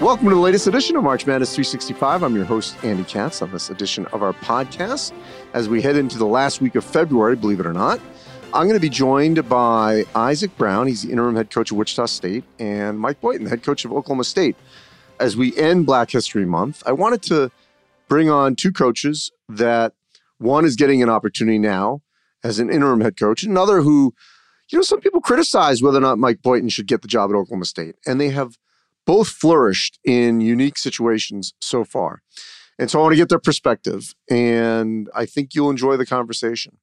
Welcome to the latest edition of March Madness 365. I'm your host, Andy Katz, on this edition of our podcast. As we head into the last week of February, believe it or not, I'm going to be joined by Isaac Brown. He's the interim head coach of Wichita State, and Mike Boynton, the head coach of Oklahoma State. As we end Black History Month, I wanted to bring on two coaches that one is getting an opportunity now as an interim head coach, another who, you know, some people criticize whether or not Mike Boynton should get the job at Oklahoma State, and they have both flourished in unique situations so far. And so I want to get their perspective, and I think you'll enjoy the conversation.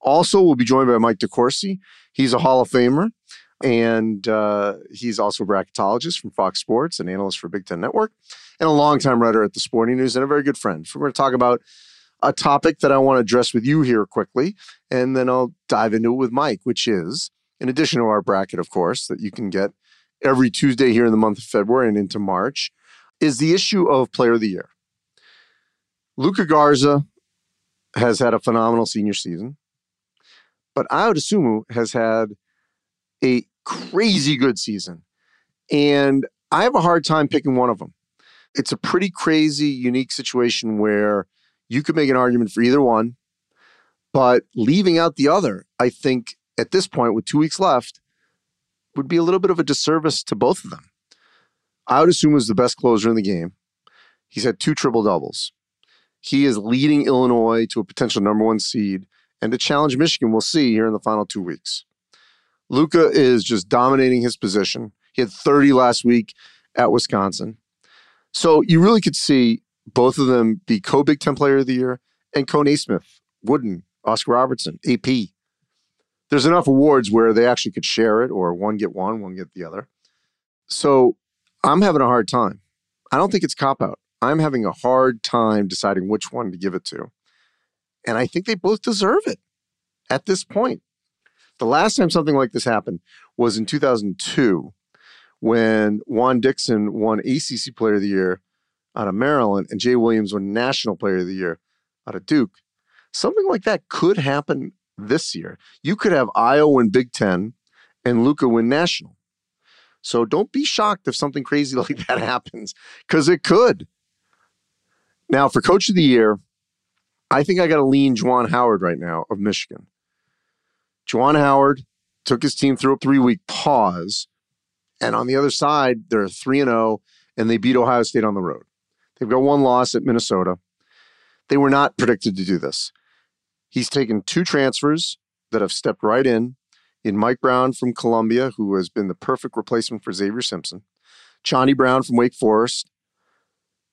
Also, we'll be joined by Mike DeCourcy. He's a Hall of Famer, and uh, he's also a bracketologist from Fox Sports, an analyst for Big Ten Network, and a longtime writer at the Sporting News, and a very good friend. So we're going to talk about a topic that I want to address with you here quickly, and then I'll dive into it with Mike, which is, in addition to our bracket, of course, that you can get every Tuesday here in the month of February and into March, is the issue of Player of the Year. Luka Garza has had a phenomenal senior season, but Ayo has had a crazy good season. And I have a hard time picking one of them. It's a pretty crazy, unique situation where you could make an argument for either one, but leaving out the other, I think at this point, with two weeks left, would be a little bit of a disservice to both of them. I would assume was the best closer in the game. He's had two triple doubles. He is leading Illinois to a potential number one seed and to challenge Michigan. We'll see here in the final two weeks. Luka is just dominating his position. He had 30 last week at Wisconsin. So you really could see both of them be co Big Ten Player of the Year and co Naismith, Wooden, Oscar Robertson, AP there's enough awards where they actually could share it or one get one, one get the other. So I'm having a hard time. I don't think it's cop out. I'm having a hard time deciding which one to give it to. And I think they both deserve it at this point. The last time something like this happened was in 2002 when Juan Dixon won ACC Player of the Year out of Maryland and Jay Williams won National Player of the Year out of Duke. Something like that could happen this year. You could have Ayo win Big Ten and Luka win National. So don't be shocked if something crazy like that happens, because it could. Now, for Coach of the Year, I think I got to lean Juwan Howard right now of Michigan. Juwan Howard took his team through a three week pause. And on the other side, they're 3 0, and they beat Ohio State on the road. They've got one loss at Minnesota. They were not predicted to do this. He's taken two transfers that have stepped right in in Mike Brown from Columbia, who has been the perfect replacement for Xavier Simpson, Chaundee Brown from Wake Forest.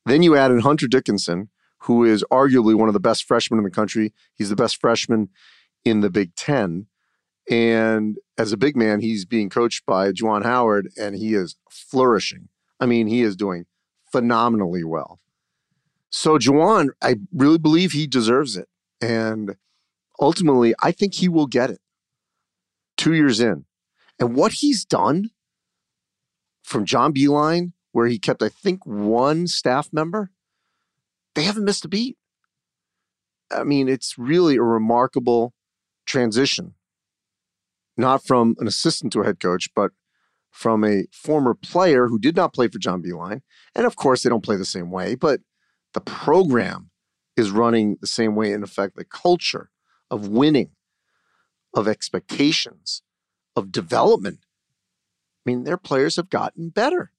Then you add in Hunter Dickinson, who is arguably one of the best freshmen in the country. He's the best freshman in the Big Ten. And as a big man, he's being coached by Juwan Howard, and he is flourishing. I mean, he is doing phenomenally well. So, Juwan, I really believe he deserves it. And ultimately, I think he will get it two years in. And what he's done from John Beilein, where he kept, I think, one staff member, they haven't missed a beat. I mean, it's really a remarkable transition, not from an assistant to a head coach, but from a former player who did not play for John Beilein. And of course, they don't play the same way, but the program is running the same way. In effect, the culture of winning, of expectations, of development. I mean, their players have gotten better.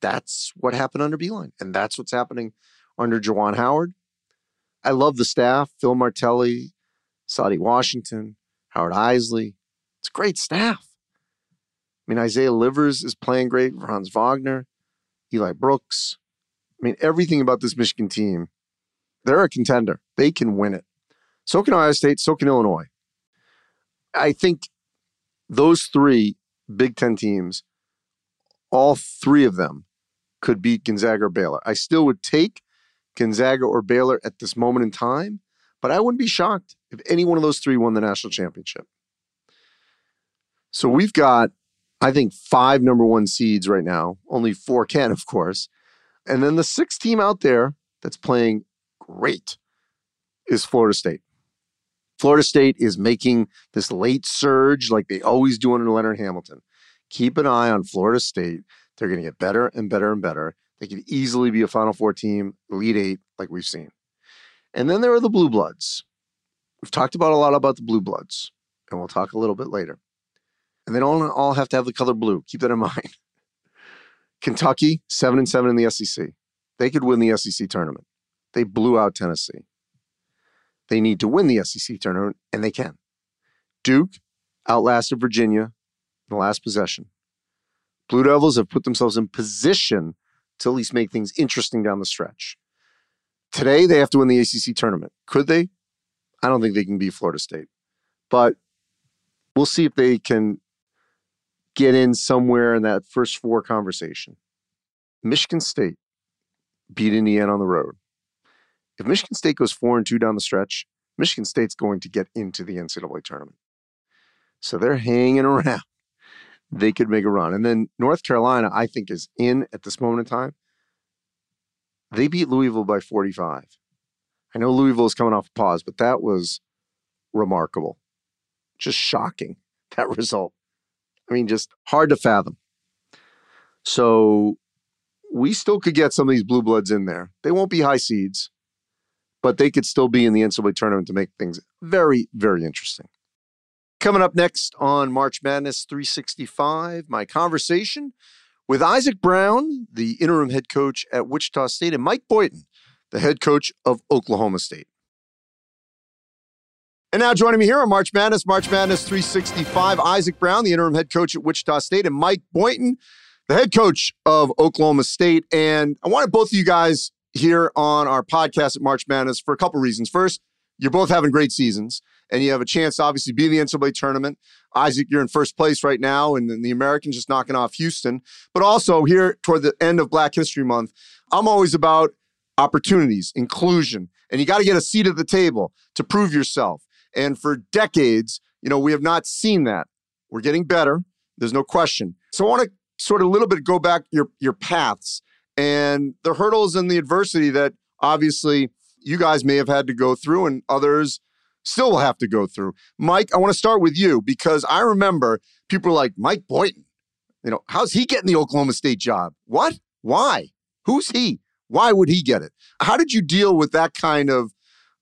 That's what happened under Beilein, and that's what's happening under Juwan Howard. I love the staff: Phil Martelli, Saddi Washington, Howard Eisley. It's great staff. I mean, Isaiah Livers is playing great. Franz Wagner, Eli Brooks. I mean, everything about this Michigan team, they're a contender. They can win it. So can Ohio State, so can Illinois. I think those three Big Ten teams, all three of them could beat Gonzaga or Baylor. I still would take Gonzaga or Baylor at this moment in time, but I wouldn't be shocked if any one of those three won the national championship. So we've got, I think, five number one seeds right now. Only four can, of course. And then the sixth team out there that's playing great is Florida State. Florida State is making this late surge like they always do under Leonard Hamilton. Keep an eye on Florida State. They're going to get better and better and better. They could easily be a Final Four team, Elite Eight, like we've seen. And then there are the Blue Bloods. We've talked about a lot about the Blue Bloods, and we'll talk a little bit later. And they don't all have to have the color blue. Keep that in mind. Kentucky, seven and seven in the SEC. They could win the SEC tournament. They blew out Tennessee. They need to win the SEC tournament, and they can. Duke outlasted Virginia in the last possession. Blue Devils have put themselves in position to at least make things interesting down the stretch. Today, they have to win the ACC tournament. Could they? I don't think they can beat Florida State, but we'll see if they can get in somewhere in that first four conversation. Michigan State beat Indiana on the road. If Michigan State goes four and two down the stretch, Michigan State's going to get into the NCAA tournament. So they're hanging around. They could make a run. And then North Carolina, I think, is in at this moment in time. They beat Louisville by 45. I know Louisville is coming off a pause, but that was remarkable. Just shocking, that result. I mean, just hard to fathom. So we still could get some of these blue bloods in there. They won't be high seeds but they could still be in the NCAA tournament to make things very, very interesting. Coming up next on March Madness 365, my conversation with Isaac Brown, the interim head coach at Wichita State, and Mike Boynton, the head coach of Oklahoma State. And now joining me here on March Madness, March Madness 365, Isaac Brown, the interim head coach at Wichita State, and Mike Boynton, the head coach of Oklahoma State. And I wanted both of you guys here on our podcast at March Madness for a couple reasons. First, you're both having great seasons, and you have a chance to obviously be the NCAA tournament. Isaac, you're in first place right now, and the Americans just knocking off Houston. But also here toward the end of Black History Month, I'm always about opportunities, inclusion, and you got to get a seat at the table to prove yourself. And for decades, you know, we have not seen that. We're getting better. There's no question. So I want to sort of a little bit go back your your paths and the hurdles and the adversity that obviously you guys may have had to go through and others still will have to go through. Mike, I want to start with you because I remember people were like, Mike Boynton, you know, how's he getting the Oklahoma State job? What? Why? Who's he? Why would he get it? How did you deal with that kind of,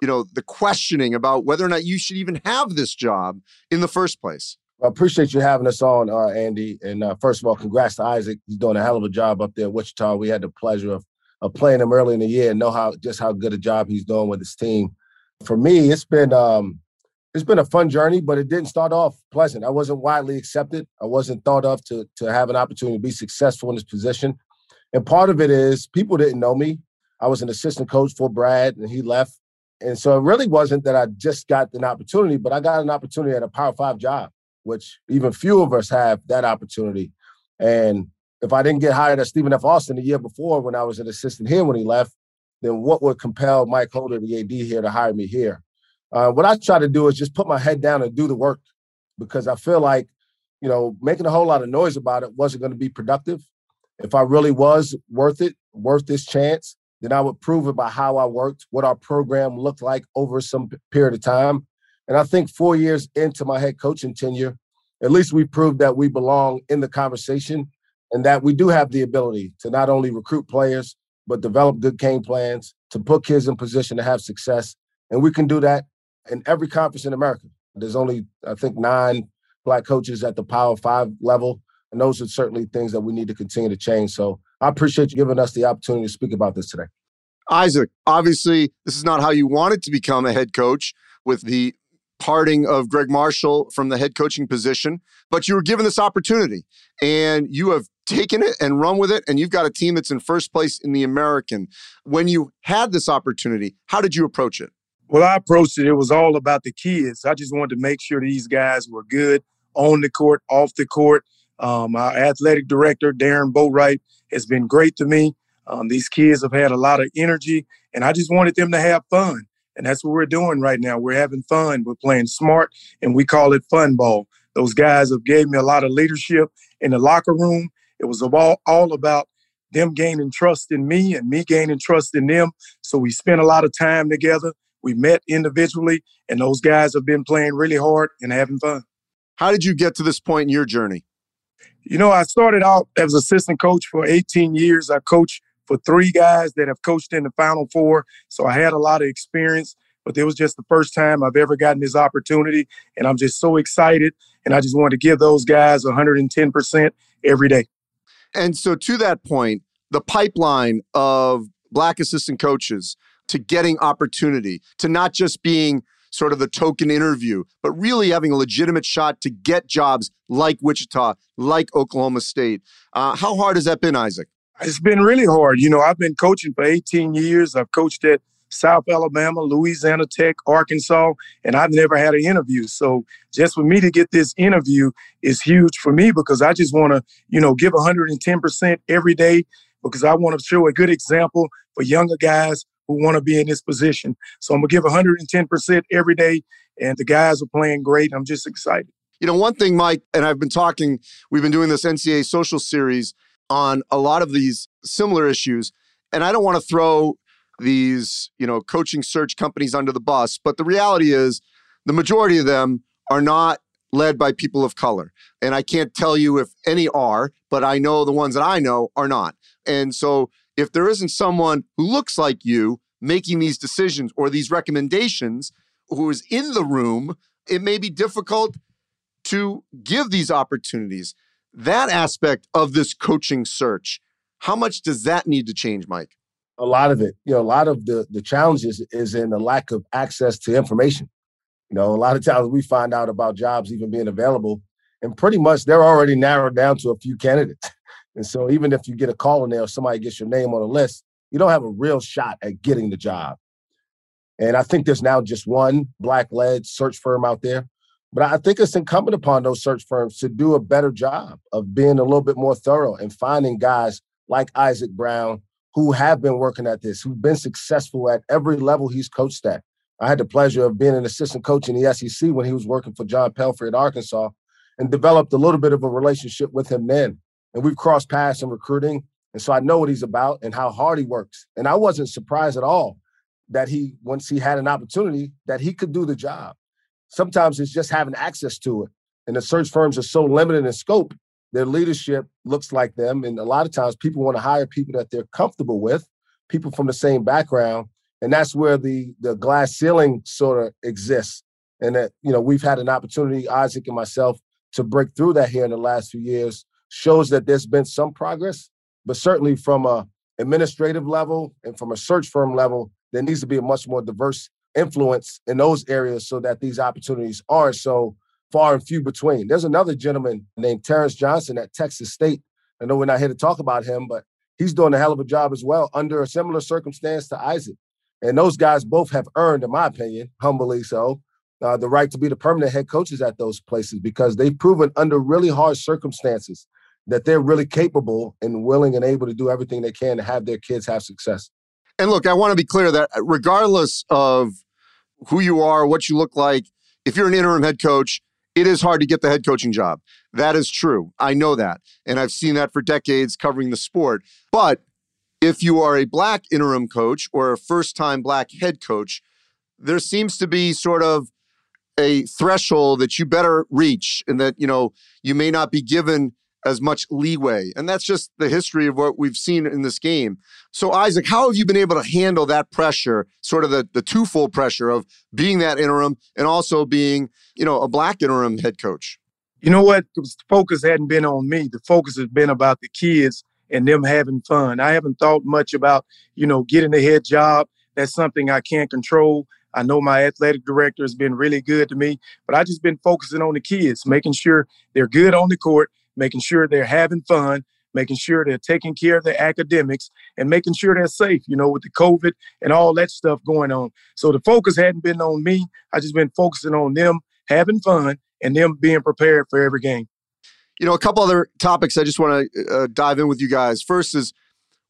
you know, the questioning about whether or not you should even have this job in the first place? I appreciate you having us on, uh, Andy. And uh, first of all, congrats to Isaac. He's doing a hell of a job up there at Wichita. We had the pleasure of, of playing him early in the year and know how just how good a job he's doing with his team. For me, it's been um, it's been a fun journey, but it didn't start off pleasant. I wasn't widely accepted. I wasn't thought of to to have an opportunity to be successful in this position. And part of it is people didn't know me. I was an assistant coach for Brad, and he left. And so it really wasn't that I just got an opportunity, but I got an opportunity at a Power Five job which even few of us have that opportunity. And if I didn't get hired at Stephen F. Austin the year before when I was an assistant here when he left, then what would compel Mike Holder, the AD here, to hire me here? Uh, what I try to do is just put my head down and do the work because I feel like, you know, making a whole lot of noise about it wasn't going to be productive. If I really was worth it, worth this chance, then I would prove it by how I worked, what our program looked like over some period of time, and I think four years into my head coaching tenure, at least we proved that we belong in the conversation and that we do have the ability to not only recruit players, but develop good game plans, to put kids in position to have success. And we can do that in every conference in America. There's only, I think, nine black coaches at the Power Five level. And those are certainly things that we need to continue to change. So I appreciate you giving us the opportunity to speak about this today. Isaac, obviously, this is not how you wanted to become a head coach with the parting of Gregg Marshall from the head coaching position, but you were given this opportunity and you have taken it and run with it. And you've got a team that's in first place in the American. When you had this opportunity, how did you approach it? Well, I approached it. It was all about the kids. I just wanted to make sure these guys were good on the court, off the court. Um, our athletic director, Darron Boatright, has been great to me. Um, these kids have had a lot of energy, and I just wanted them to have fun. And that's what we're doing right now. We're having fun. We're playing smart, and we call it fun ball. Those guys have gave me a lot of leadership in the locker room. It was all, all about them gaining trust in me and me gaining trust in them. So we spent a lot of time together. We met individually, and those guys have been playing really hard and having fun. How did you get to this point in your journey? You know, I started out as assistant coach for 18 years. I coached for three guys that have coached in the Final Four. So I had a lot of experience, but it was just the first time I've ever gotten this opportunity. And I'm just so excited. And I just wanted to give those guys 110% every day. And so, to that point, the pipeline of Black assistant coaches to getting opportunity, to not just being sort of the token interview, but really having a legitimate shot to get jobs like Wichita, like Oklahoma State. Uh, how hard has that been, Isaac? It's been really hard. You know, I've been coaching for 18 years. I've coached at South Alabama, Louisiana Tech, Arkansas, and I've never had an interview. So just for me to get this interview is huge for me because I just want to, you know, give 110% every day because I want to show a good example for younger guys who want to be in this position. So I'm going to give 110% every day, and the guys are playing great. I'm just excited. You know, one thing, Mike, and I've been talking, we've been doing this NCAA social series on a lot of these similar issues. And I don't want to throw these, you know, coaching search companies under the bus, but the reality is the majority of them are not led by people of color. And I can't tell you if any are, but I know the ones that I know are not. And so if there isn't someone who looks like you making these decisions or these recommendations who is in the room, it may be difficult to give these opportunities. That aspect of this coaching search, how much does that need to change, Mike? A lot of it. You know, a lot of the the challenges is in the lack of access to information. You know, a lot of times we find out about jobs even being available, and pretty much they're already narrowed down to a few candidates. And so even if you get a call in there or somebody gets your name on a list, you don't have a real shot at getting the job. And I think there's now just one black led search firm out there. But I think it's incumbent upon those search firms to do a better job of being a little bit more thorough and finding guys like Isaac Brown who have been working at this, who've been successful at every level he's coached at. I had the pleasure of being an assistant coach in the SEC when he was working for John Pelphrey at Arkansas and developed a little bit of a relationship with him then. And we've crossed paths in recruiting. And so I know what he's about and how hard he works. And I wasn't surprised at all that he, once he had an opportunity, that he could do the job. Sometimes it's just having access to it. And the search firms are so limited in scope, their leadership looks like them. And a lot of times people want to hire people that they're comfortable with, people from the same background. And that's where the the glass ceiling sort of exists. And that, you know, we've had an opportunity, Isaac and myself, to break through that here in the last few years, shows that there's been some progress, but certainly from a administrative level and from a search firm level, there needs to be a much more diverse influence in those areas so that these opportunities aren't so far and few between. There's another gentleman named Terrence Johnson at Texas State. I know we're not here to talk about him, but he's doing a hell of a job as well under a similar circumstance to Isaac. And those guys both have earned, in my opinion, humbly so, uh, the right to be the permanent head coaches at those places because they've proven under really hard circumstances that they're really capable and willing and able to do everything they can to have their kids have success. And look, I want to be clear that uh, regardless of who you are, what you look like, if you're an interim head coach, it is hard to get the head coaching job. That is true. I know that. And I've seen that for decades covering the sport. But if you are a black interim coach or a first time black head coach, there seems to be sort of a threshold that you better reach and that, you know, you may not be given as much leeway. And that's just the history of what we've seen in this game. So, Isaac, how have you been able to handle that pressure, sort of the, the twofold pressure of being that interim and also being, you know, a black interim head coach? You know what? The focus hadn't been on me. The focus has been about the kids and them having fun. I haven't thought much about, you know, getting a head job. That's something I can't control. I know my athletic director has been really good to me, but I just been focusing on the kids, making sure they're good on the court, making sure they're having fun, making sure they're taking care of their academics, and making sure they're safe, you know, with the COVID and all that stuff going on. So the focus hadn't been on me. I just been focusing on them having fun and them being prepared for every game. You know, a couple other topics I just want to uh, dive in with you guys. First is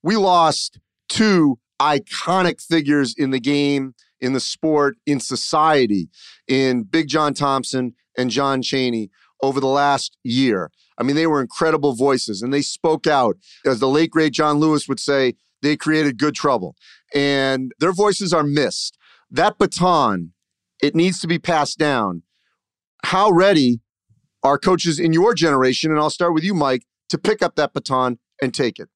we lost two iconic figures in the game, in the sport, in society, in Big John Thompson and John Chaney over the last year. I mean, they were incredible voices and they spoke out. As the late, great John Lewis would say, they created good trouble. And their voices are missed. That baton, it needs to be passed down. How ready are coaches in your generation, and I'll start with you, Mike, to pick up that baton and take it?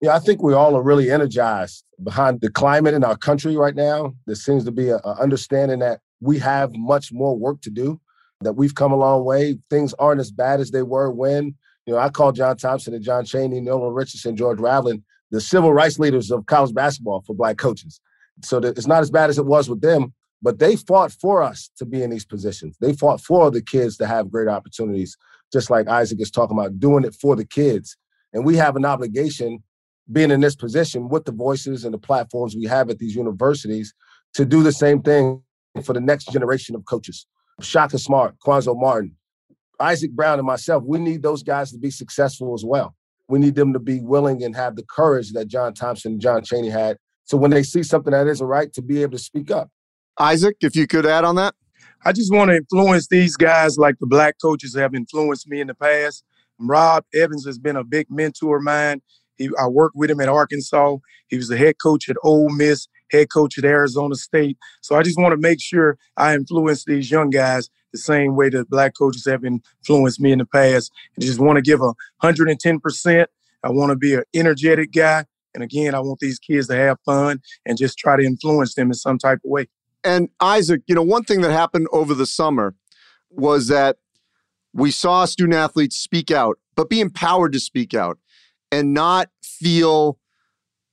Yeah, I think we all are really energized behind the climate in our country right now. There seems to be an understanding that we have much more work to do that we've come a long way. Things aren't as bad as they were when, you know, I call John Thompson and John Chaney, Nolan Richardson, George Raveling, the civil rights leaders of college basketball for black coaches. So that it's not as bad as it was with them, but they fought for us to be in these positions. They fought for the kids to have great opportunities, just like Isaac is talking about, doing it for the kids. And we have an obligation being in this position with the voices and the platforms we have at these universities to do the same thing for the next generation of coaches. Shaka Smart, Quanzo Martin, Isaac Brown, and myself, we need those guys to be successful as well. We need them to be willing and have the courage that John Thompson and John Chaney had. So when they see something that isn't right, to be able to speak up. Isaac, if you could add on that. I just want to influence these guys like the black coaches have influenced me in the past. Rob Evans has been a big mentor of mine. He, I worked with him at Arkansas. He was the head coach at Ole Miss head coach at Arizona State. So I just want to make sure I influence these young guys the same way that black coaches have influenced me in the past. I just want to give a 110%. I want to be an energetic guy. And again, I want these kids to have fun and just try to influence them in some type of way. And Isaac, you know, one thing that happened over the summer was that we saw student athletes speak out, but be empowered to speak out and not feel,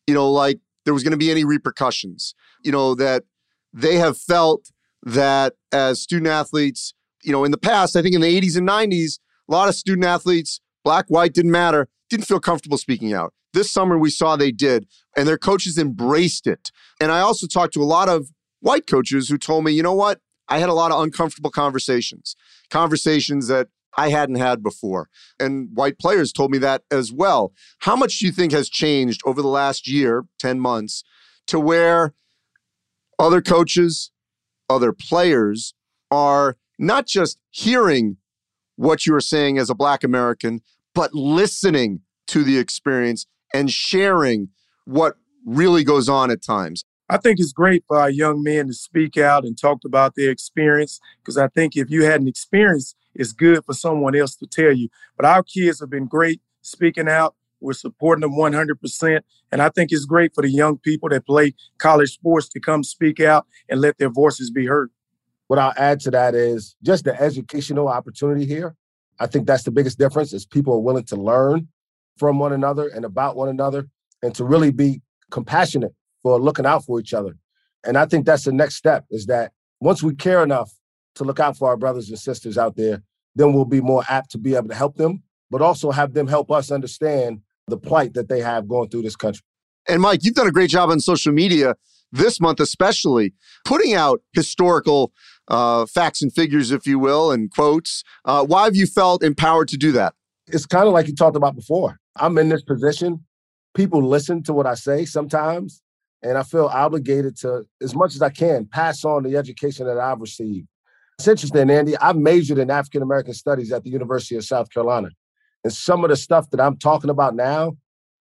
you know, like there was going to be any repercussions. You know, that they have felt that as student athletes, you know, in the past, I think in the 80s and 90s, a lot of student athletes, black, white, didn't matter, didn't feel comfortable speaking out. This summer, we saw they did, and their coaches embraced it. And I also talked to a lot of white coaches who told me, you know what? I had a lot of uncomfortable conversations, conversations that I hadn't had before. And white players told me that as well. How much do you think has changed over the last year, 10 months, to where other coaches, other players are not just hearing what you are saying as a Black American, but listening to the experience and sharing what really goes on at times? I think it's great for our young men to speak out and talk about their experience because I think if you hadn't experience, it's good for someone else to tell you. But our kids have been great speaking out. We're supporting them 100%. And I think it's great for the young people that play college sports to come speak out and let their voices be heard. What I'll add to that is just the educational opportunity here. I think that's the biggest difference is people are willing to learn from one another and about one another and to really be compassionate for looking out for each other. And I think that's the next step is that once we care enough to look out for our brothers and sisters out there, then we'll be more apt to be able to help them, but also have them help us understand the plight that they have going through this country. And Mike, you've done a great job on social media this month, especially putting out historical uh, facts and figures, if you will, and quotes. Uh, why have you felt empowered to do that? It's kind of like you talked about before. I'm in this position. People listen to what I say sometimes, and I feel obligated to, as much as I can, pass on the education that I've received. It's interesting, Andy. I majored in African American studies at the University of South Carolina. And some of the stuff that I'm talking about now,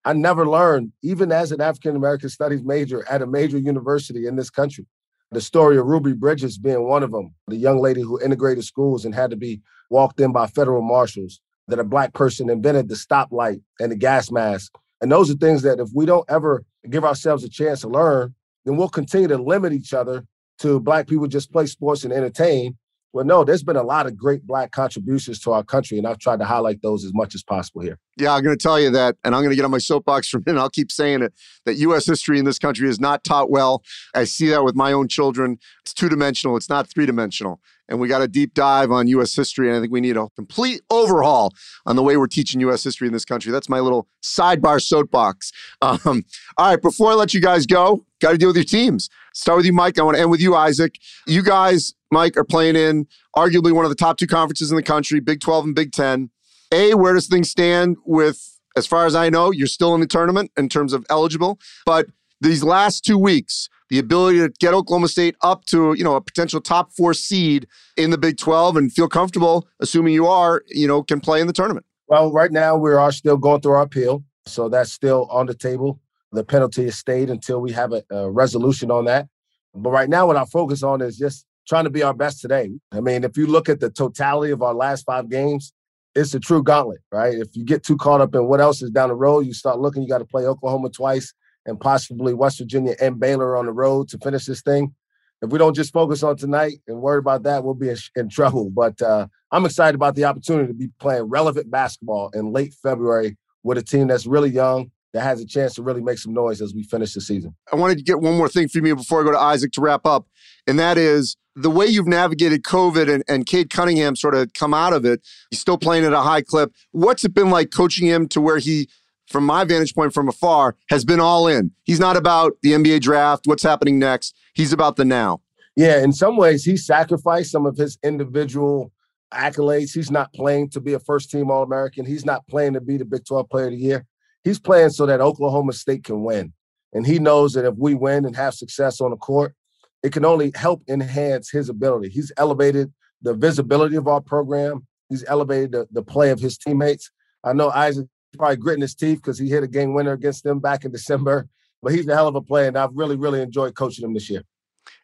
I never learned, even as an African American studies major at a major university in this country. The story of Ruby Bridges being one of them, the young lady who integrated schools and had to be walked in by federal marshals. that a black person invented the stoplight and the gas mask. And those are things that if we don't ever give ourselves a chance to learn, then we'll continue to limit each other to black people just play sports and entertain. Well, no, there's been a lot of great black contributions to our country, and I've tried to highlight those as much as possible here. Yeah, I'm going to tell you that, and I'm going to get on my soapbox for a minute. I'll keep saying it that U.S. history in this country is not taught well. I see that with my own children. It's two dimensional, it's not three dimensional. And we got a deep dive on U.S. history, and I think we need a complete overhaul on the way we're teaching U.S. history in this country. That's my little sidebar soapbox. Um, all right, before I let you guys go, got to deal with your teams. Start with you, Mike. I want to end with you, Isaac. You guys, Mike, are playing in arguably one of the top two conferences in the country, Big 12 and Big 10. A, where does things stand with, as far as I know, you're still in the tournament in terms of eligible, but these last two weeks, the ability to get Oklahoma State up to, you know, a potential top four seed in the Big 12 and feel comfortable, assuming you are, you know, can play in the tournament? Well, right now we are still going through our appeal. So that's still on the table. The penalty is stayed until we have a, a resolution on that. But right now, what I focus on is just trying to be our best today. I mean, if you look at the totality of our last five games, it's a true gauntlet, right? If you get too caught up in what else is down the road, you start looking, you got to play Oklahoma twice and possibly West Virginia and Baylor on the road to finish this thing. If we don't just focus on tonight and worry about that, we'll be in, trouble. But uh, I'm excited about the opportunity to be playing relevant basketball in late February with a team that's really young, that has a chance to really make some noise as we finish the season. I wanted to get one more thing from you before I go to Isaac to wrap up, and that is the way you've navigated COVID and, and Cade Cunningham sort of come out of it. He's still playing at a high clip. What's it been like coaching him to where he, from my vantage point from afar, has been all in? He's not about the NBA draft, what's happening next. He's about the now. Yeah, in some ways, he sacrificed some of his individual accolades. He's not playing to be a first team All American. He's not playing to be the Big 12 Player of the Year. He's playing so that Oklahoma State can win. And he knows that if we win and have success on the court, it can only help enhance his ability. He's elevated the visibility of our program. He's elevated the, the play of his teammates. I know Isaac probably gritting his teeth because he hit a game winner against them back in December, but he's a hell of a player, and I've really, really enjoyed coaching him this year.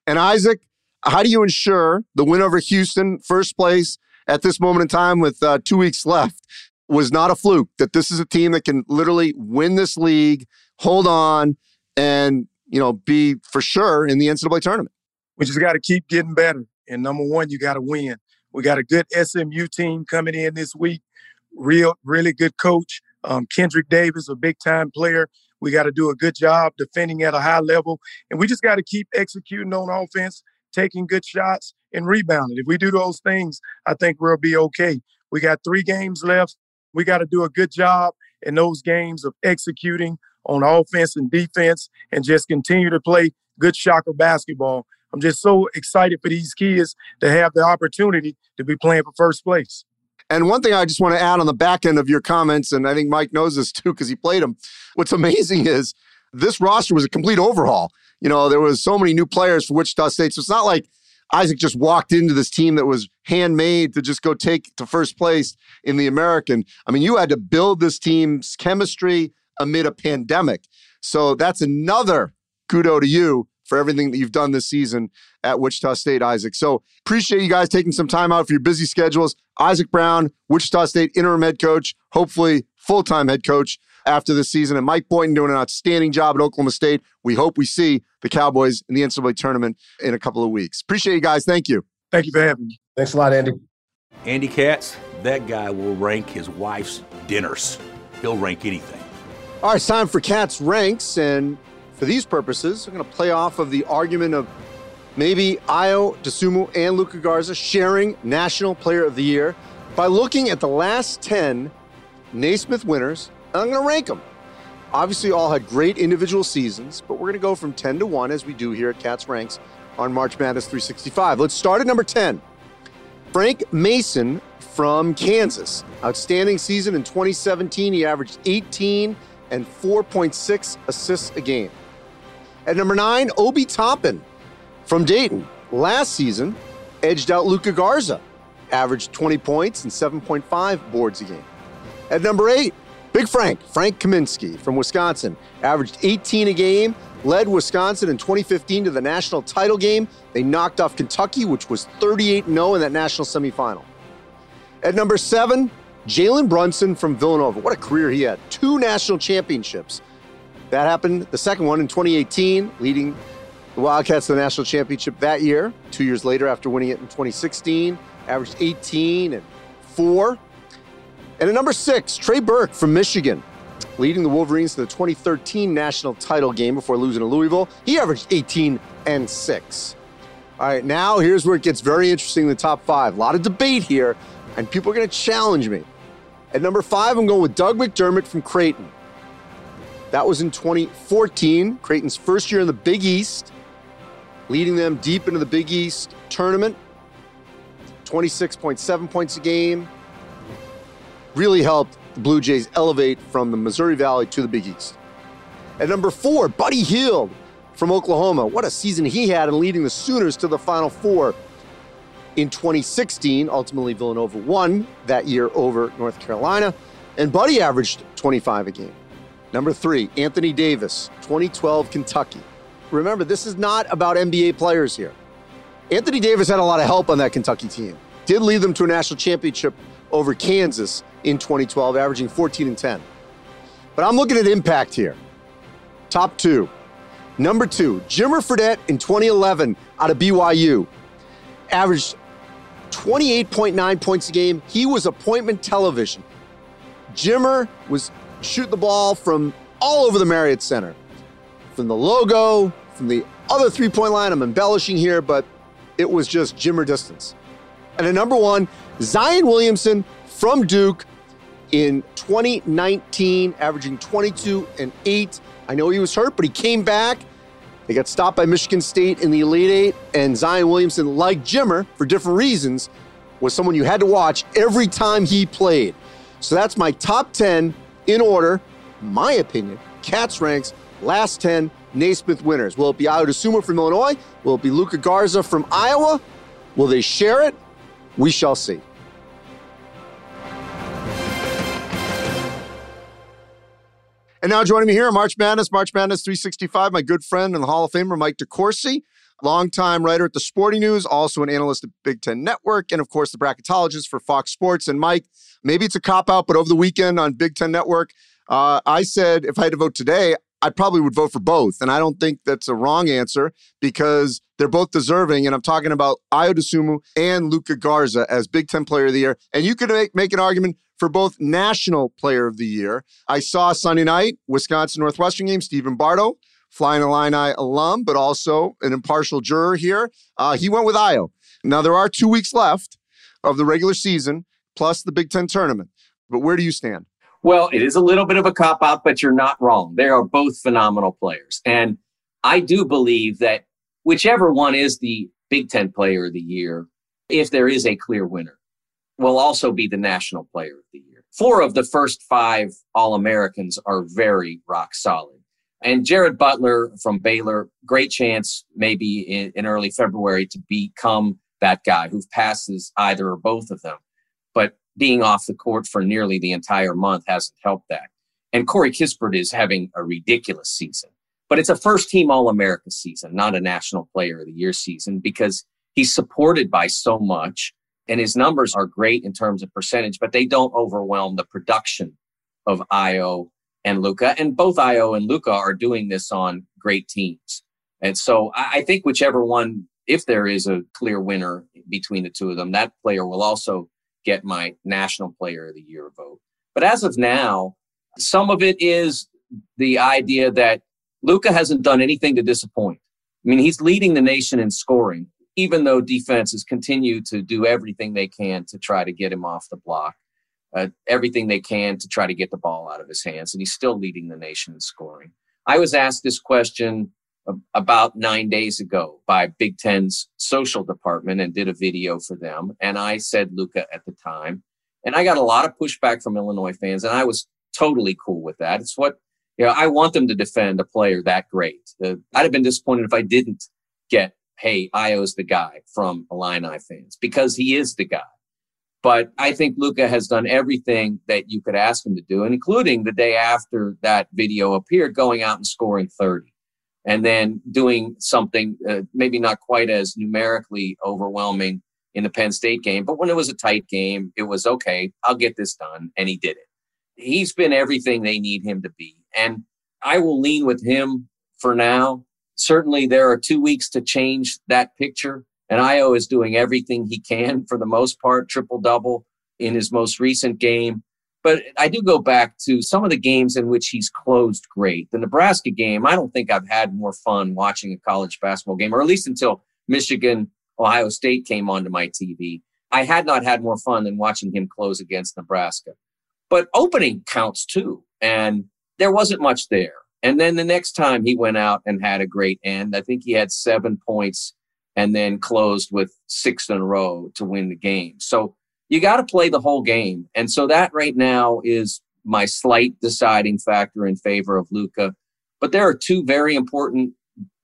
And Isaac, how do you ensure the win over Houston, first place at this moment in time with uh, two weeks left, was not a fluke? That this is a team that can literally win this league, hold on, and you know be for sure in the NCAA tournament. We just got to keep getting better. And number one, you got to win. We got a good SMU team coming in this week. Real, really good coach. Um, Kendrick Davis, a big time player. We got to do a good job defending at a high level. And we just got to keep executing on offense, taking good shots, and rebounding. If we do those things, I think we'll be okay. We got three games left. We got to do a good job in those games of executing on offense and defense and just continue to play good shocker basketball. I'm just so excited for these kids to have the opportunity to be playing for first place. And one thing I just want to add on the back end of your comments, and I think Mike knows this too because he played them. What's amazing is this roster was a complete overhaul. You know, there was so many new players for Wichita State, so it's not like Isaac just walked into this team that was handmade to just go take to first place in the American. I mean, you had to build this team's chemistry amid a pandemic. So that's another kudo to you for everything that you've done this season at Wichita State, Isaac. So appreciate you guys taking some time out for your busy schedules. Isaac Brown, Wichita State interim head coach, hopefully full time head coach after the season, and Mike Boynton doing an outstanding job at Oklahoma State. We hope we see the Cowboys in the NCAA tournament in a couple of weeks. Appreciate you guys. Thank you. Thank you for having me. Thanks a lot, Andy. Andy Katz, that guy will rank his wife's dinners. He'll rank anything. All right, it's time for Katz Ranks. And for these purposes, I'm going to play off of the argument of maybe Ayo Dosunmu and Luka Garza sharing National Player of the Year by looking at the last 10 Naismith winners. And I'm going to rank them. Obviously, all had great individual seasons, but we're going to go from 10 to 1 as we do here at Katz Ranks on March Madness 365. Let's start at number 10. Frank Mason from Kansas. Outstanding season in 2017. He averaged 18 and 4.6 assists a game. At number nine, Obi Toppin from Dayton. Last season, edged out Luka Garza, averaged 20 points and 7.5 boards a game. At number eight, Big Frank, Frank Kaminsky from Wisconsin, averaged 18 a game, led Wisconsin in 2015 to the national title game. They knocked off Kentucky, which was 38 0 in that national semifinal. At number seven, Jalen Brunson from Villanova. What a career he had. Two national championships. That happened, the second one in 2018, leading the Wildcats to the national championship that year. Two years later, after winning it in 2016, averaged 18 and 4. And at number six, Trey Burke from Michigan, leading the Wolverines to the 2013 national title game before losing to Louisville. He averaged 18 and 6. All right, now here's where it gets very interesting in the top five. A lot of debate here, and people are going to challenge me. At number five, I'm going with Doug McDermott from Creighton. That was in 2014, Creighton's first year in the Big East, leading them deep into the Big East tournament. 26.7 points a game. Really helped the Blue Jays elevate from the Missouri Valley to the Big East. At number four, Buddy Hield from Oklahoma. What a season he had in leading the Sooners to the Final Four in 2016. Ultimately, Villanova won that year over North Carolina, and Buddy averaged 25 a game. Number three, Anthony Davis, 2012 Kentucky. Remember, this is not about NBA players here. Anthony Davis had a lot of help on that Kentucky team. Did lead them to a national championship over Kansas in 2012, averaging 14 and 10. But I'm looking at impact here. Top two. Number two, Jimmer Fredette in 2011 out of BYU. Averaged 28.9 points a game. He was appointment television. Jimmer was shooting the ball from all over the Marriott Center. From the logo, from the other three point line. I'm embellishing here, but it was just Jimmer distance. And at number one, Zion Williamson from Duke in 2019, averaging 22 and 8. I know he was hurt, but he came back. They got stopped by Michigan State in the Elite Eight, and Zion Williamson, like Jimmer, for different reasons, was someone you had to watch every time he played. So that's my top 10 in order, my opinion, Katz ranks, last 10 Naismith winners. Will it be Ayo Dosunmu from Illinois? Will it be Luka Garza from Iowa? Will they share it? We shall see. And now joining me here, March Madness, March Madness 365, my good friend and the Hall of Famer, Mike DeCourcy, longtime writer at the Sporting News, also an analyst at Big Ten Network, and of course the bracketologist for Fox Sports. And Mike, maybe it's a cop out, but over the weekend on Big Ten Network, uh, I said if I had to vote today, I probably would vote for both. And I don't think that's a wrong answer because they're both deserving. And I'm talking about Ayo Dosunmu and Luka Garza as Big Ten Player of the Year. And you could make, make an argument for both National Player of the Year. I saw Sunday night, Wisconsin Northwestern game, Stephen Bardo, Flying Illini alum, but also an impartial juror here. Uh, he went with Ayo. Now, there are two weeks left of the regular season, plus the Big Ten tournament. But where do you stand? Well, it is a little bit of a cop out, but you're not wrong. They are both phenomenal players. And I do believe that whichever one is the Big Ten player of the year, if there is a clear winner, will also be the national player of the year. Four of the first five All Americans are very rock solid. And Jared Butler from Baylor, great chance maybe in, in early February to become that guy who passes either or both of them. But being off the court for nearly the entire month hasn't helped that. And Corey Kispert is having a ridiculous season. But it's a first team All America season, not a National Player of the Year season, because he's supported by so much and his numbers are great in terms of percentage, but they don't overwhelm the production of Ayo and Luka. And both Ayo and Luka are doing this on great teams. And so I think whichever one, if there is a clear winner between the two of them, that player will also get my National Player of the Year vote. But as of now, some of it is the idea that Luka hasn't done anything to disappoint. I mean, he's leading the nation in scoring, even though defenses continue to do everything they can to try to get him off the block, uh, everything they can to try to get the ball out of his hands, and he's still leading the nation in scoring. I was asked this question about nine days ago by Big Ten's social department and did a video for them. And I said Luka at the time. And I got a lot of pushback from Illinois fans, and I was totally cool with that. It's what, you know, I want them to defend a player that great. Uh, I'd have been disappointed if I didn't get, hey, Ayo's the guy from Illini fans because he is the guy. But I think Luka has done everything that you could ask him to do, including the day after that video appeared, going out and scoring 30 and then doing something uh, maybe not quite as numerically overwhelming in the Penn State game. But when it was a tight game, it was okay, I'll get this done. And he did it. He's been everything they need him to be. And I will lean with him for now. Certainly, there are two weeks to change that picture. And Ayo is doing everything he can for the most part, triple double in his most recent game. But I do go back to some of the games in which he's closed great. The Nebraska game, I don't think I've had more fun watching a college basketball game, or at least until Michigan, Ohio State came onto my TV. I had not had more fun than watching him close against Nebraska. But opening counts too. And there wasn't much there. And then the next time he went out and had a great end, I think he had seven points and then closed with six in a row to win the game. So you got to play the whole game. And so that right now is my slight deciding factor in favor of Luka. But there are two very important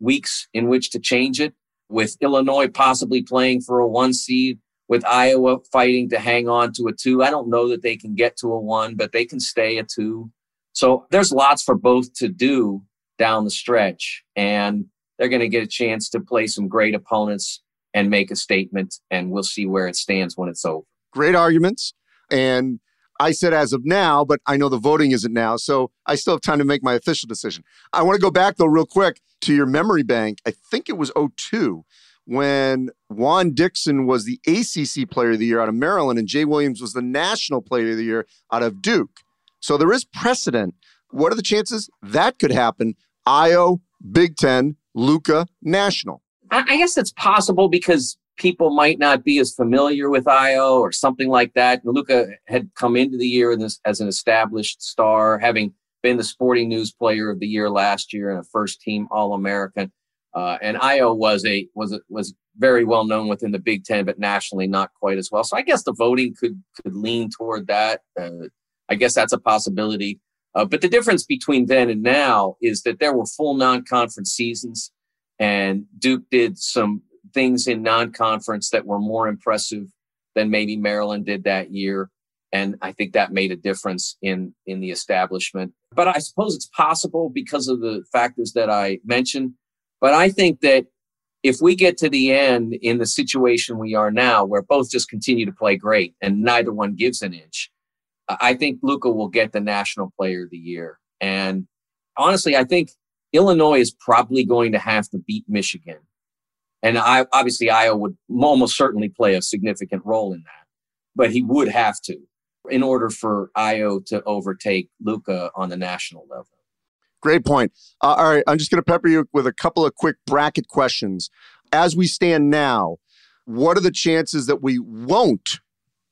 weeks in which to change it with Illinois possibly playing for a one seed, with Iowa fighting to hang on to a two. I don't know that they can get to a one, but they can stay a two. So there's lots for both to do down the stretch. And they're going to get a chance to play some great opponents and make a statement. And we'll see where it stands when it's over. Great arguments. And I said as of now, but I know the voting isn't now. So I still have time to make my official decision. I want to go back, though, real quick to your memory bank. I think it was 02 when Juan Dixon was the ACC Player of the Year out of Maryland and Jay Williams was the National Player of the Year out of Duke. So there is precedent. What are the chances that could happen? Ayo, Big Ten, Luka, National. I guess it's possible because people might not be as familiar with Ayo or something like that. Luka had come into the year as an established star, having been the Sporting News Player of the Year last year and a first team All American. Uh, and Ayo was a was a, was very well known within the Big Ten, but nationally not quite as well. So I guess the voting could could lean toward that. Uh, I guess that's a possibility. Uh, but the difference between then and now is that there were full non-conference seasons, and Duke did some things in non-conference that were more impressive than maybe Maryland did that year, and I think that made a difference in in the establishment. But I suppose it's possible because of the factors that I mentioned. But I think that if we get to the end in the situation we are now, where both just continue to play great and neither one gives an inch, I think Luka will get the National Player of the Year. And honestly, I think Illinois is probably going to have to beat Michigan. And I, obviously, Iowa would almost certainly play a significant role in that, but he would have to in order for Ayo to overtake Luka on the national level. Great point. Uh, all right, I'm just going to pepper you with a couple of quick bracket questions. As we stand now, what are the chances that we won't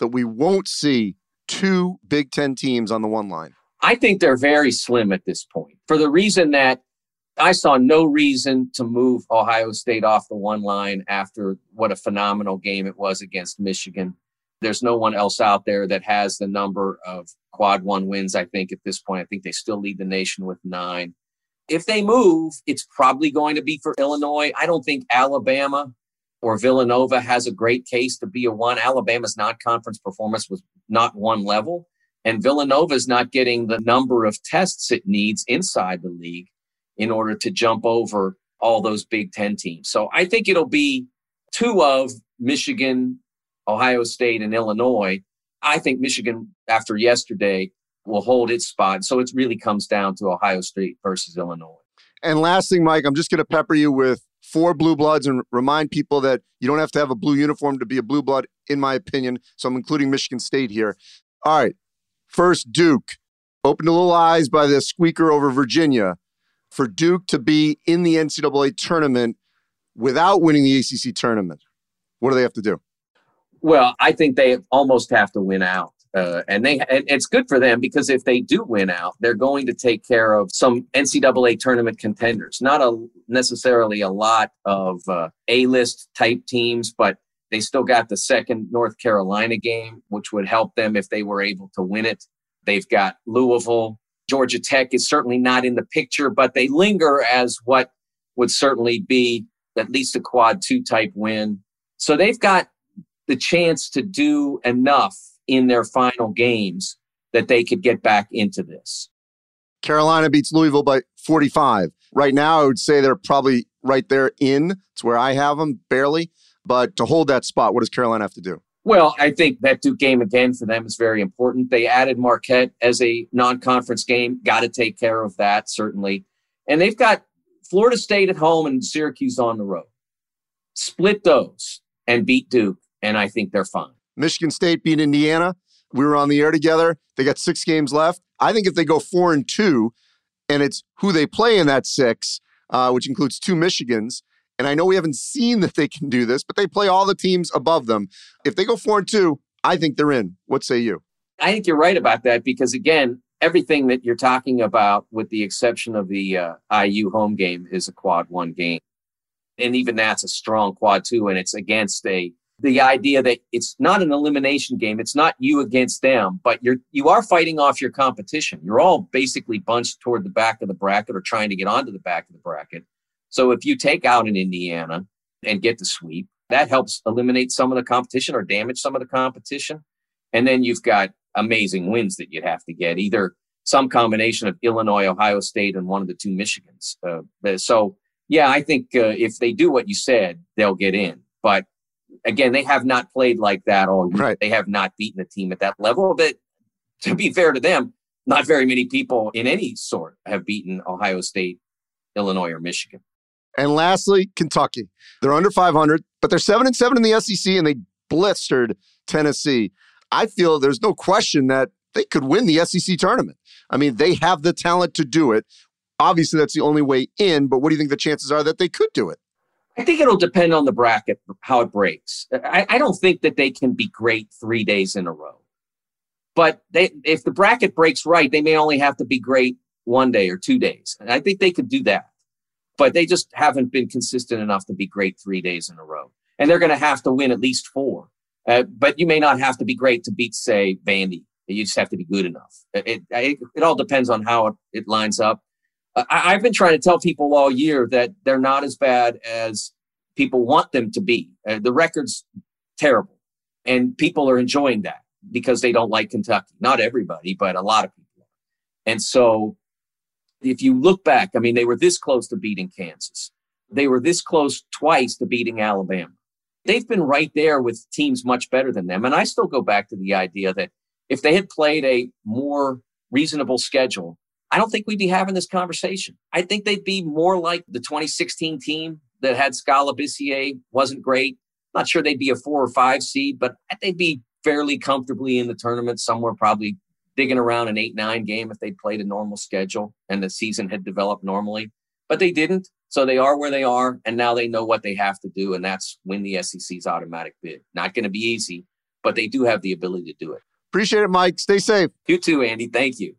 that we won't see two Big Ten teams on the one line? I think they're very slim at this point for the reason that I saw no reason to move Ohio State off the one line after what a phenomenal game it was against Michigan. There's no one else out there that has the number of quad one wins, I think, at this point. I think they still lead the nation with nine. If they move, it's probably going to be for Illinois. I don't think Alabama or Villanova has a great case to be a one. Alabama's non conference performance was not one level. And Villanova is not getting the number of tests it needs inside the league in order to jump over all those Big Ten teams. So I think it'll be two of Michigan, Ohio State, and Illinois. I think Michigan, after yesterday, will hold its spot. So it really comes down to Ohio State versus Illinois. And last thing, Mike, I'm just going to pepper you with four blue bloods and remind people that you don't have to have a blue uniform to be a blue blood, in my opinion. So I'm including Michigan State here. All right. First, Duke. Opened a little eyes by the squeaker over Virginia. For Duke to be in the NCAA tournament without winning the ACC tournament, what do they have to do? Well, I think they almost have to win out. Uh, and they and it's good for them because if they do win out, they're going to take care of some NCAA tournament contenders. Not a necessarily a lot of uh, A-list type teams, but they still got the second North Carolina game, which would help them if they were able to win it. They've got Louisville. Georgia Tech is certainly not in the picture, but they linger as what would certainly be at least a quad two type win. So they've got the chance to do enough in their final games that they could get back into this. Carolina beats Louisville by 45. Right now, I would say they're probably right there in. It's where I have them, barely. But to hold that spot, what does Carolina have to do? Well, I think that Duke game again for them is very important. They added Marquette as a non conference game. Got to take care of that, certainly. And they've got Florida State at home and Syracuse on the road. Split those and beat Duke, and I think they're fine. Michigan State beat Indiana. We were on the air together. They got six games left. I think if they go four and two, and it's who they play in that six, uh, which includes two Michigans. And I know we haven't seen that they can do this, but they play all the teams above them. If they go four and two, I think they're in. What say you? I think you're right about that because, again, everything that you're talking about, with the exception of the uh, IU home game, is a quad one game. And even that's a strong quad two, and it's against a the idea that it's not an elimination game. It's not you against them, but you're you are fighting off your competition. You're all basically bunched toward the back of the bracket or trying to get onto the back of the bracket. So if you take out an Indiana and get the sweep, that helps eliminate some of the competition or damage some of the competition. And then you've got amazing wins that you'd have to get, either some combination of Illinois, Ohio State, and one of the two Michigans. Uh, so yeah, I think uh, if they do what you said, they'll get in. But again, they have not played like that all year. Right. They have not beaten a team at that level. But to be fair to them, not very many people in any sort have beaten Ohio State, Illinois, or Michigan. And lastly, Kentucky. They're under 500, but they're 7 and 7 in the SEC and they blistered Tennessee. I feel there's no question that they could win the SEC tournament. I mean, they have the talent to do it. Obviously, that's the only way in, but what do you think the chances are that they could do it? I think it'll depend on the bracket, how it breaks. I, I, don't think that they can be great three days in a row. But they, if the bracket breaks right, they may only have to be great one day or two days. I think they could do that. But they just haven't been consistent enough to be great three days in a row. And they're going to have to win at least four. Uh, but you may not have to be great to beat, say, Vandy. You just have to be good enough. It, it, it all depends on how it, lines up. I, have been trying to tell people all year that they're not as bad as people want them to be. Uh, the record's terrible, and people are enjoying that because they don't like Kentucky. Not everybody, but a lot of people. And so, if you look back, I mean, they were this close to beating Kansas. They were this close twice to beating Alabama. They've been right there with teams much better than them. And I still go back to the idea that if they had played a more reasonable schedule, I don't think we'd be having this conversation. I think they'd be more like the 2016 team that had Skal Labissiere, wasn't great. Not sure they'd be a four or five seed, but they'd be fairly comfortably in the tournament somewhere, probably digging around an eight nine game if they'd played a normal schedule and the season had developed normally. But they didn't. So they are where they are, and now they know what they have to do, and that's win the SEC's automatic bid. Not going to be easy, but they do have the ability to do it. Appreciate it, Mike. Stay safe. You too, Andy. Thank you.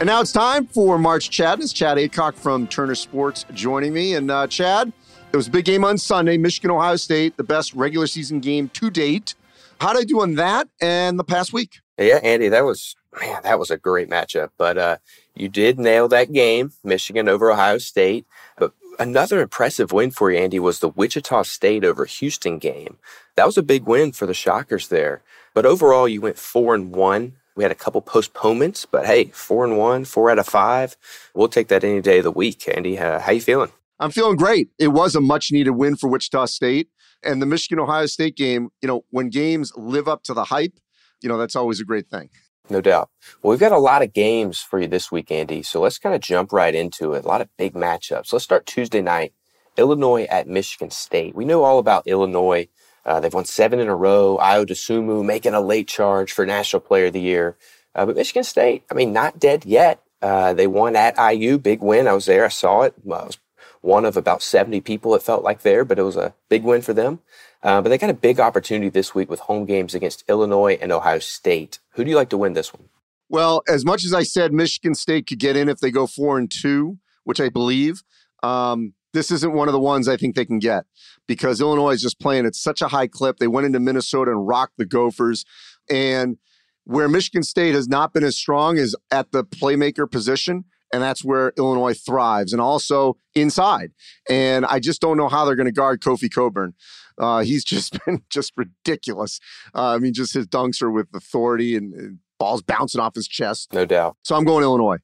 And now it's time for March Chadness. Chad Aycock from Turner Sports joining me. And uh, Chad, it was a big game on Sunday, Michigan, Ohio State, the best regular season game to date. How did I do on that and the past week? Yeah, Andy, that was man, that was a great matchup. But uh, you did nail that game, Michigan over Ohio State. But another impressive win for you, Andy, was the Wichita State over Houston game. That was a big win for the Shockers there. But overall, you went four and one we had a couple postponements, but hey, four and one, four out of five. We'll take that any day of the week. Andy, uh, how you feeling? I'm feeling great. It was a much needed win for Wichita State. And the Michigan Ohio State game, you know, when games live up to the hype, you know, that's always a great thing. No doubt. Well, we've got a lot of games for you this week, Andy. So let's kind of jump right into it. A lot of big matchups. Let's start Tuesday night. Illinois at Michigan State. We know all about Illinois uh, they've won seven in a row. Ayo Dosunmu making a late charge for National Player of the Year. Uh, but Michigan State, I mean, not dead yet. Uh, they won at IU, big win. I was there, I saw it. I was one of about 70 people it felt like there, but it was a big win for them. Uh, but they got a big opportunity this week with home games against Illinois and Ohio State. Who do you like to win this one? Well, as much as I said Michigan State could get in if they go four and two, which I believe, um, this isn't one of the ones I think they can get because Illinois is just playing at such a high clip. They went into Minnesota and rocked the Gophers. And where Michigan State has not been as strong is at the playmaker position. And that's where Illinois thrives and also inside. And I just don't know how they're going to guard Kofi Cockburn. Uh, he's just been just ridiculous. Uh, I mean, just his dunks are with authority and, and balls bouncing off his chest. No doubt. So I'm going Illinois.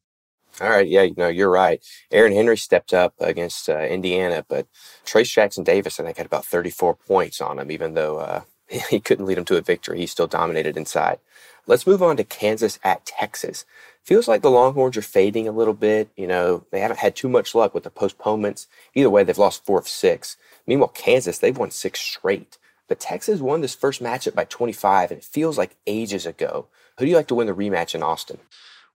All right, yeah, no, you're right. Aaron Henry stepped up against uh, Indiana, but Trayce Jackson-Davis, I think, had about 34 points on him, even though uh, he couldn't lead him to a victory. He still dominated inside. Let's move on to Kansas at Texas. Feels like the Longhorns are fading a little bit. You know, they haven't had too much luck with the postponements. Either way, they've lost four of six. Meanwhile, Kansas, they've won six straight. But Texas won this first matchup by 25, and it feels like ages ago. Who do you like to win the rematch in Austin?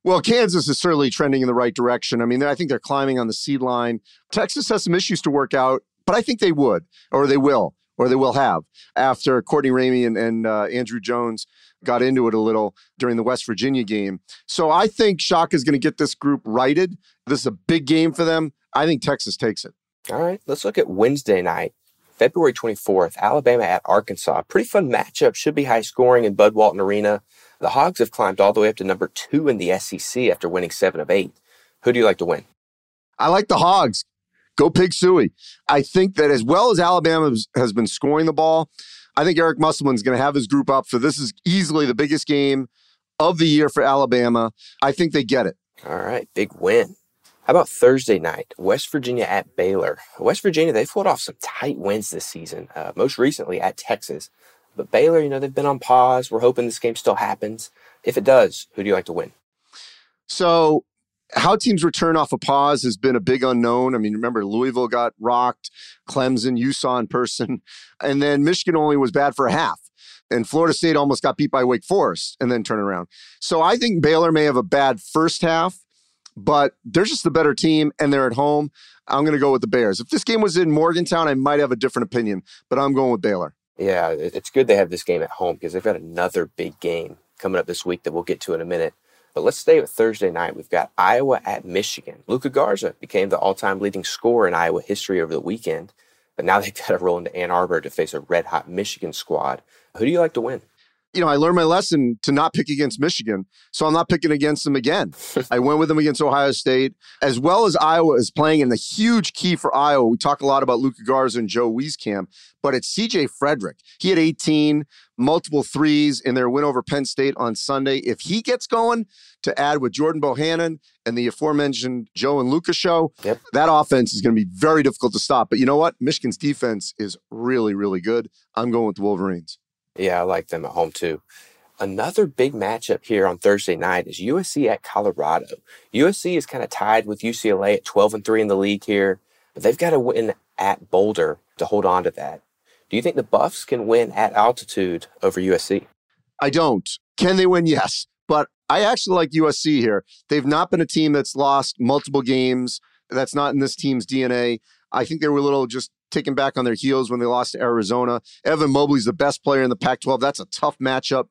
Well, Kansas is certainly trending in the right direction. I mean, I think they're climbing on the seed line. Texas has some issues to work out, but I think they would, or they will, or they will have after Courtney Ramey and, and uh, Andrew Jones got into it a little during the West Virginia game. So I think Shaka is going to get this group righted. This is a big game for them. I think Texas takes it. All right, let's look at Wednesday night. February 24th, Alabama at Arkansas. Pretty fun matchup. Should be high scoring in Bud Walton Arena. The Hogs have climbed all the way up to number two in the SEC after winning seven of eight. Who do you like to win? I like the Hogs. Go Pig Sooie. I think that as well as Alabama has been scoring the ball, I think Eric Musselman's going to have his group up for this is easily the biggest game of the year for Alabama. I think they get it. All right, big win. How about Thursday night? West Virginia at Baylor. West Virginia, they've pulled off some tight wins this season, uh, most recently at Texas. But Baylor, you know, they've been on pause. We're hoping this game still happens. If it does, who do you like to win? So, how teams return off a pause has been a big unknown. I mean, remember, Louisville got rocked, Clemson, you saw in person, and then Michigan only was bad for a half. And Florida State almost got beat by Wake Forest and then turn around. So I think Baylor may have a bad first half but they're just the better team and they're at home. I'm going to go with the Bears. If this game was in Morgantown, I might have a different opinion, but I'm going with Baylor. Yeah, it's good they have this game at home because they've got another big game coming up this week that we'll get to in a minute. But let's stay with Thursday night. We've got Iowa at Michigan. Luka Garza became the all time leading scorer in Iowa history over the weekend, but now they've got to roll into Ann Arbor to face a red hot Michigan squad. Who do you like to win? You know, I learned my lesson to not pick against Michigan. So I'm not picking against them again. I went with them against Ohio State, as well as Iowa is playing in the huge key for Iowa. We talk a lot about Luka Garza and Joe Wieskamp, but it's CJ Frederick. He had 18, multiple threes in their win over Penn State on Sunday. If he gets going to add with Jordan Bohannon and the aforementioned Joe and Luka show, yep. that offense is going to be very difficult to stop. But you know what? Michigan's defense is really, really good. I'm going with the Wolverines. Yeah, I like them at home too. Another big matchup here on Thursday night is USC at Colorado. USC is kind of tied with UCLA at 12 and 3 in the league here, but they've got to win at Boulder to hold on to that. Do you think the Buffs can win at altitude over USC? I don't. Can they win? Yes. But I actually like USC here. They've not been a team that's lost multiple games. That's not in this team's DNA. I think they were a little just taken back on their heels when they lost to Arizona. Evan Mobley's the best player in the Pac 12. That's a tough matchup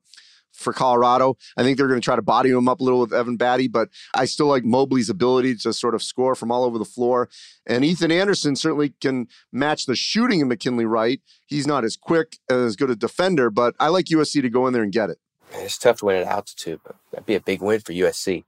for Colorado. I think they're going to try to body him up a little with Evan Battey, but I still like Mobley's ability to sort of score from all over the floor. And Ethan Anderson certainly can match the shooting of McKinley Wright. He's not as quick and as good a defender, but I like USC to go in there and get it. it's tough to win at altitude, but that'd be a big win for USC.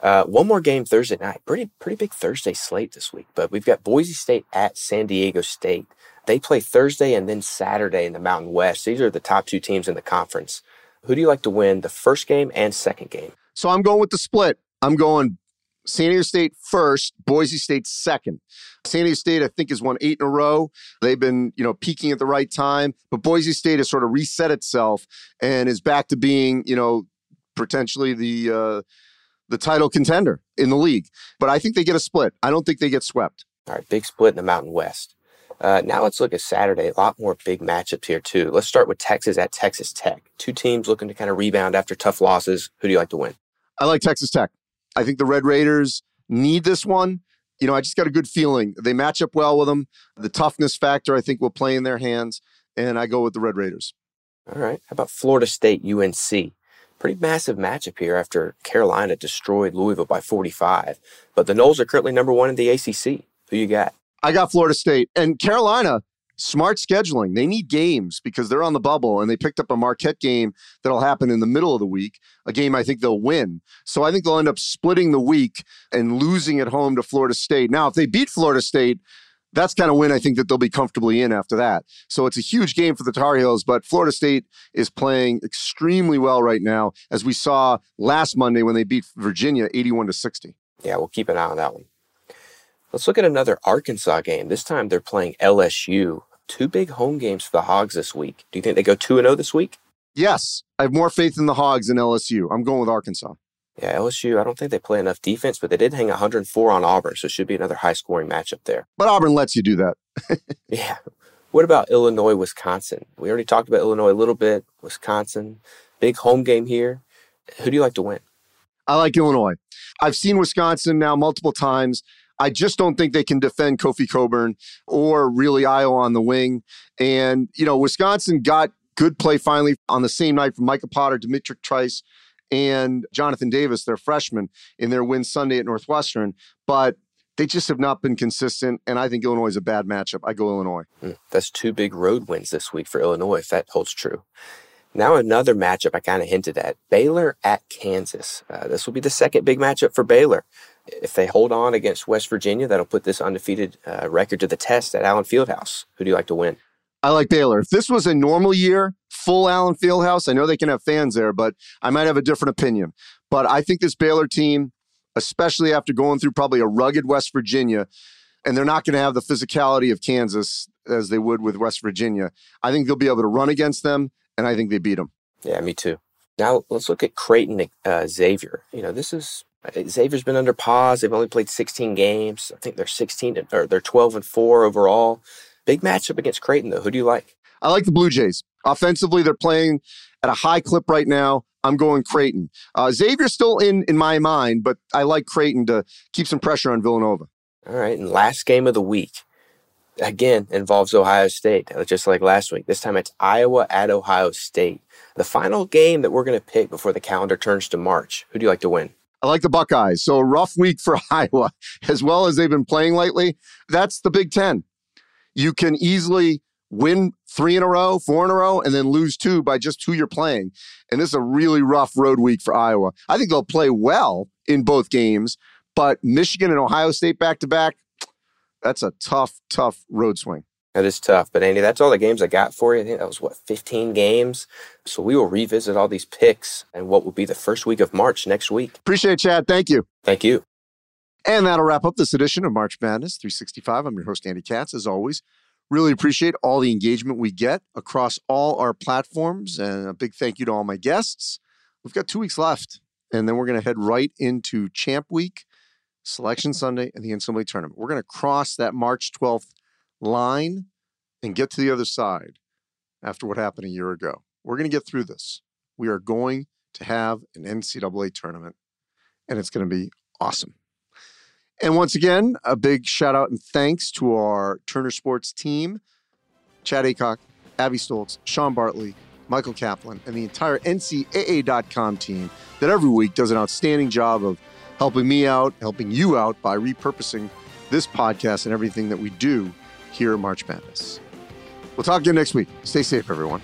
Uh, one more game Thursday night. Pretty pretty big Thursday slate this week. But we've got Boise State at San Diego State. They play Thursday and then Saturday in the Mountain West. These are the top two teams in the conference. Who do you like to win the first game and second game? So I'm going with the split. I'm going San Diego State first, Boise State second. San Diego State, I think, has won eight in a row. They've been, you know, peaking at the right time, but Boise State has sort of reset itself and is back to being, you know, potentially the uh, the title contender in the league. But I think they get a split. I don't think they get swept. All right, big split in the Mountain West. Uh, now let's look at Saturday. A lot more big matchups here too. Let's start with Texas at Texas Tech. Two teams looking to kind of rebound after tough losses. Who do you like to win? I like Texas Tech. I think the Red Raiders need this one. You know, I just got a good feeling they match up well with them. The toughness factor, I think, will play in their hands, and I go with the Red Raiders. All right. How about Florida State UNC? Pretty massive matchup here after Carolina destroyed Louisville by 45. But the Noles are currently number one in the ACC. Who you got? I got Florida State. And Carolina, smart scheduling. They need games because they're on the bubble and they picked up a Marquette game that'll happen in the middle of the week, a game I think they'll win. So I think they'll end up splitting the week and losing at home to Florida State. Now, if they beat Florida State, that's kind of win I think that they'll be comfortably in after that. So it's a huge game for the Tar Heels, but Florida State is playing extremely well right now, as we saw last Monday when they beat Virginia 81 to 60. Yeah, we'll keep an eye on that one. Let's look at another Arkansas game. This time they're playing LSU. Two big home games for the Hogs this week. Do you think they go 2 0 this week? Yes. I have more faith in the Hogs than LSU. I'm going with Arkansas. Yeah, LSU, I don't think they play enough defense, but they did hang 104 on Auburn, so it should be another high scoring matchup there. But Auburn lets you do that. yeah. What about Illinois, Wisconsin? We already talked about Illinois a little bit. Wisconsin, big home game here. Who do you like to win? I like Illinois. I've seen Wisconsin now multiple times. I just don't think they can defend Kofi Cockburn or really Ayo on the wing. And, you know, Wisconsin got good play finally on the same night from Micah Potter, D'Mitrik Trice, and Jonathan Davis, their freshman, in their win Sunday at Northwestern. But they just have not been consistent, and I think Illinois is a bad matchup. I go Illinois. Mm, that's two big road wins this week for Illinois, if that holds true. Now, another matchup I kind of hinted at Baylor at Kansas. Uh, this will be the second big matchup for Baylor. If they hold on against West Virginia, that'll put this undefeated uh, record to the test at Allen Fieldhouse. Who do you like to win? I like Baylor. If this was a normal year, full Allen Fieldhouse, I know they can have fans there, but I might have a different opinion. But I think this Baylor team, especially after going through probably a rugged West Virginia, and they're not going to have the physicality of Kansas as they would with West Virginia. I think they'll be able to run against them, and I think they beat them. Yeah, me too. Now let's look at Creighton uh, Xavier. You know, this is Xavier's been under pause. They've only played 16 games. I think they're 16 or they're 12 and four overall. Big matchup against Creighton, though. Who do you like? I like the Blue Jays. Offensively, they're playing at a high clip right now. I'm going Creighton. Uh, Xavier's still in in my mind, but I like Creighton to keep some pressure on Villanova. All right, and last game of the week again involves Ohio State, uh, just like last week. This time it's Iowa at Ohio State. The final game that we're going to pick before the calendar turns to March. Who do you like to win? I like the Buckeyes. So a rough week for Iowa, as well as they've been playing lately. That's the Big Ten. You can easily win three in a row, four in a row, and then lose two by just who you're playing. And this is a really rough road week for Iowa. I think they'll play well in both games, but Michigan and Ohio State back to back, that's a tough, tough road swing. That is tough. But Andy, that's all the games I got for you. I think that was what, 15 games. So we will revisit all these picks and what will be the first week of March next week. Appreciate it, Chad. Thank you. Thank you. And that'll wrap up this edition of March Madness 365. I'm your host, Andy Katz, as always. Really appreciate all the engagement we get across all our platforms. And a big thank you to all my guests. We've got two weeks left, and then we're going to head right into Champ Week, Selection Sunday, and the NCAA tournament. We're going to cross that March 12th line and get to the other side after what happened a year ago. We're going to get through this. We are going to have an NCAA tournament, and it's going to be awesome. And once again, a big shout out and thanks to our Turner Sports team Chad Aycock, Abby Stoltz, Sean Bartley, Michael Kaplan, and the entire NCAA.com team that every week does an outstanding job of helping me out, helping you out by repurposing this podcast and everything that we do here at March Madness. We'll talk again next week. Stay safe, everyone.